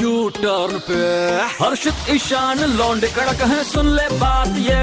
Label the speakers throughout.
Speaker 1: U turn पे। हर्षित ईशान लौंडे कड़क है सुन ले बात ये।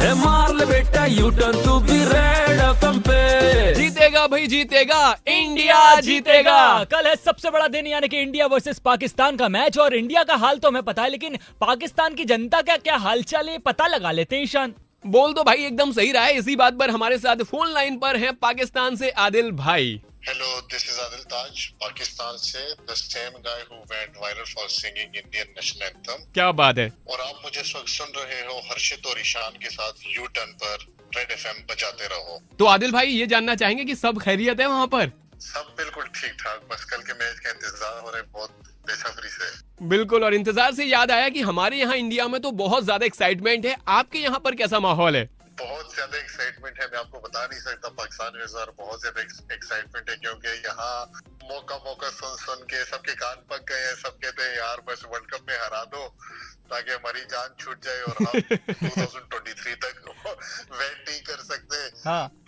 Speaker 1: है मार ले बेटा यू टर्न तू भी रेड एफएम पे।
Speaker 2: जीतेगा भाई जीतेगा। इंडिया जीतेगा।
Speaker 3: कल है सबसे बड़ा दिन यानी कि इंडिया वर्सेस पाकिस्तान का मैच और इंडिया का हाल तो हमें पता है लेकिन पाकिस्तान की जनता का क्या हालचाल है पता लगा लेते हैं ईशान।
Speaker 2: बोल तो भाई एकदम सही रहा है इसी बात पर हमारे साथ फ़ोन लाइन पर हैं पाकिस्तान से आदिल भाई।
Speaker 4: Hello, this is Adil Taj, Pakistan से the same guy who went viral for singing Indian national anthem.
Speaker 2: क्या बात है?
Speaker 4: और आप मुझे इस वक्त सुन रहे हो हर्षित और ईशान के साथ यू टर्न पर रेड एफएम बजाते रहो।
Speaker 2: तो आदिल भाई ये जानना चाहेंगे कि सब खैरियत है वहाँ पर?
Speaker 4: सब बिल्कुल ठीक ठाक बस कल के मैच का इंतज़ार हो रहे है बहुत बेसब्री से।
Speaker 2: बिल्कुल और इंतज़ार से याद आया कि हमारे यहाँ इंडिया में तो बहुत ज़्यादा एक्साइटमेंट है। आपके यहाँ पर कैसा माहौल है?
Speaker 4: बहुत ज़्यादा एक्साइटमेंट है मैं आपको बता नहीं सकता पाकिस्तान में सर बार बहुत ज़्यादा एक्साइटमेंट है क्योंकि यहाँ मौका मौका सुन सुन के सबके कान पक गए हैं सब कहते हैं यार बस वर्ल्ड कप में हरा दो ताकि हमारी जान छूट जाए और हम 2023 तक वेट नहीं कर सकते.
Speaker 3: हाँ।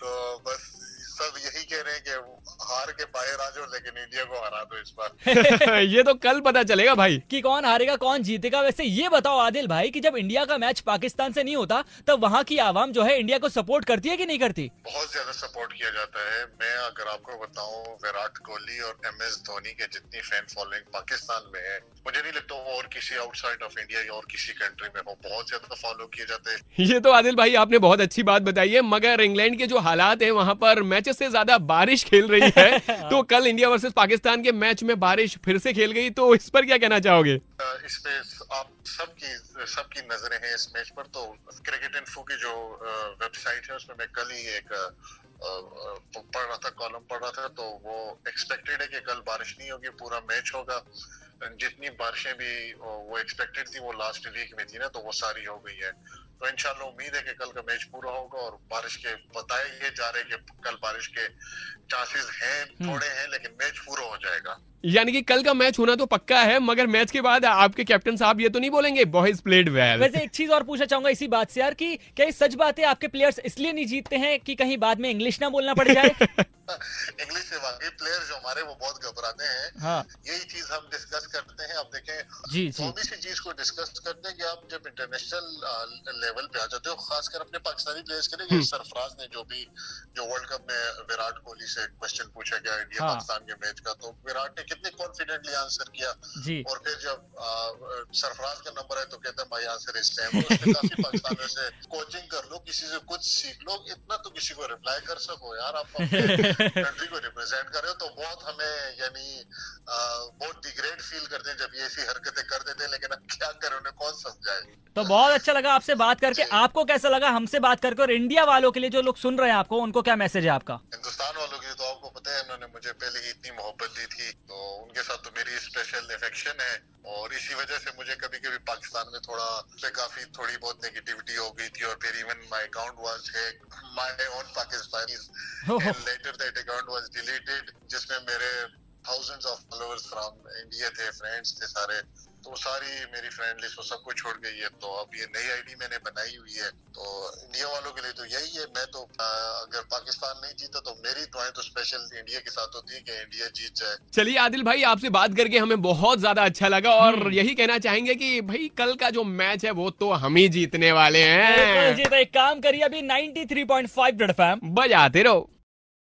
Speaker 4: लेकिन इंडिया को हरा दो इस बार।
Speaker 2: ये तो कल पता चलेगा भाई।
Speaker 3: कि कौन हारेगा कौन जीतेगा? वैसे ये बताओ आदिल भाई कि जब इंडिया का मैच पाकिस्तान से नहीं होता तब वहाँ की आवाम जो है इंडिया को सपोर्ट करती है कि नहीं करती?
Speaker 4: बहुत ज़्यादा सपोर्ट किया जाता है। मैं अगर आपको बताऊँ विराट कोहली और एम एस धोनी के जितनी फ़ैन फॉलोइंग पाकिस्तान में है मुझे नहीं लगता वो और किसी आउटसाइड ऑफ़ इंडिया या और किसी कंट्री में हो। बहुत ज़्यादा फॉलो किए जाते हैं।
Speaker 2: ये तो आदिल भाई आपने बहुत अच्छी बात बताई है मगर इंग्लैंड के जो हालात है वहाँ पर मैचेस से ज़्यादा बारिश खेल रही है। तो कल इंडिया वर्सेस पाकिस्तान के मैच में बारिश फिर से खेल गई तो इस पर क्या कहना चाहोगे?
Speaker 4: इसमें आप सबकी सबकी नज़रें हैं इस मैच पर तो क्रिकेट इन्फो की जो वेबसाइट है, उसमें मैं कल ही एक पढ़ रहा था कॉलम पढ़ रहा था तो वो एक्सपेक्टेड है कि कल बारिश नहीं होगी पूरा मैच होगा। जितनी बारिशें भी वो एक्सपेक्टेड थी वो लास्ट वीक में थी ना तो वो सारी हो गई है। तो इनशाला उम्मीद है कि कल का मैच पूरा होगा और बारिश के बताए ये जा रहे हैं कि कल बारिश के चांसेस हैं थोड़े हैं लेकिन मैच पूरा हो जाएगा।
Speaker 2: यानी कि कल का मैच होना तो पक्का है मगर मैच के बाद आपके कैप्टन साहब ये तो नहीं बोलेंगे बॉयज़ प्लेड वेल
Speaker 3: वैसे एक चीज़ और पूछना चाहूँगा इसी बात से यार कि क्या सच बात है आपके प्लेयर्स इसलिए नहीं जीतते हैं कि कहीं बाद में इंग्लिश ना बोलना पड़ जाए?
Speaker 4: इंग्लिश से वाकई प्लेयर जो हमारे वो बहुत घबराते हैं।
Speaker 3: हाँ।
Speaker 4: यही चीज़ हम डिस्कस करते हैं। आप देखें
Speaker 3: जी, जी।
Speaker 4: कौन सी चीज़ को डिस्कस करते हैं कि आप जब इंटरनेशनल लेवल पे आ जाते हो खासकर अपने पाकिस्तानी प्लेयर्स के लिए सरफराज ने जो भी जो वर्ल्ड कप में विराट कोहली से क्वेश्चन पूछा गया इंडिया
Speaker 3: हाँ।
Speaker 4: पाकिस्तान के मैच का तो विराट ने कितने कॉन्फिडेंटली आंसर किया। और फिर जब आ, सरफराज का नंबर है तो कहते हैं भाई आंसर इस टाइम काफ़ी पाकिस्तानियों से कोचिंग कर लो किसी से कुछ सीख लो इतना तो किसी को रिप्लाई कर सको यार आप कंट्री को रिप्रेजेंट कर रहे हो तो बहुत हमें यानी बहुत डिग्रेड फील करते हैं जब ये ऐसी हरकतें कर देते हैं लेकिन अब क्या करें उन्हें कौन समझाए?
Speaker 3: तो बहुत अच्छा लगा आपसे बात करके। आपको कैसा लगा हमसे बात करके और इंडिया वालों के लिए जो लोग सुन रहे हैं आपको उनको क्या मैसेज है आपका?
Speaker 4: हिंदुस्तान वालों पता है उन्होंने मुझे पहले ही इतनी मोहब्बत दी थी। तो उनके साथ तो मेरी स्पेशल अफेक्शन है और इसी वजह से मुझे कभी कभी पाकिस्तान में थोड़ा से काफ़ी थोड़ी बहुत नेगेटिविटी हो गई थी और फिर even my account was hack my own Pakistani later that account was deleted जिसमें मेरे thousands of followers from India थे फ्रेंड्स थे सारे। तो सारी मेरी फ्रेंड लिस्ट वो सब कुछ छोड़ गई है। तो अब ये नई आईडी मैंने बनाई हुई है। तो इंडिया वालों के लिए तो यही है। मैं तो आ, अगर पाकिस्तान नहीं जीता तो मेरी दुआएँ तो स्पेशल इंडिया के साथ होती है कि इंडिया जीत जाए।
Speaker 2: चलिए आदिल भाई आपसे बात करके हमें बहुत ज़्यादा अच्छा लगा और यही कहना चाहेंगे कि भाई कल का जो मैच है वो तो हम ही जीतने वाले हैं।
Speaker 3: जी तो एक काम करिए अभी 93.5 रेड एफएम
Speaker 2: बजाते रहो।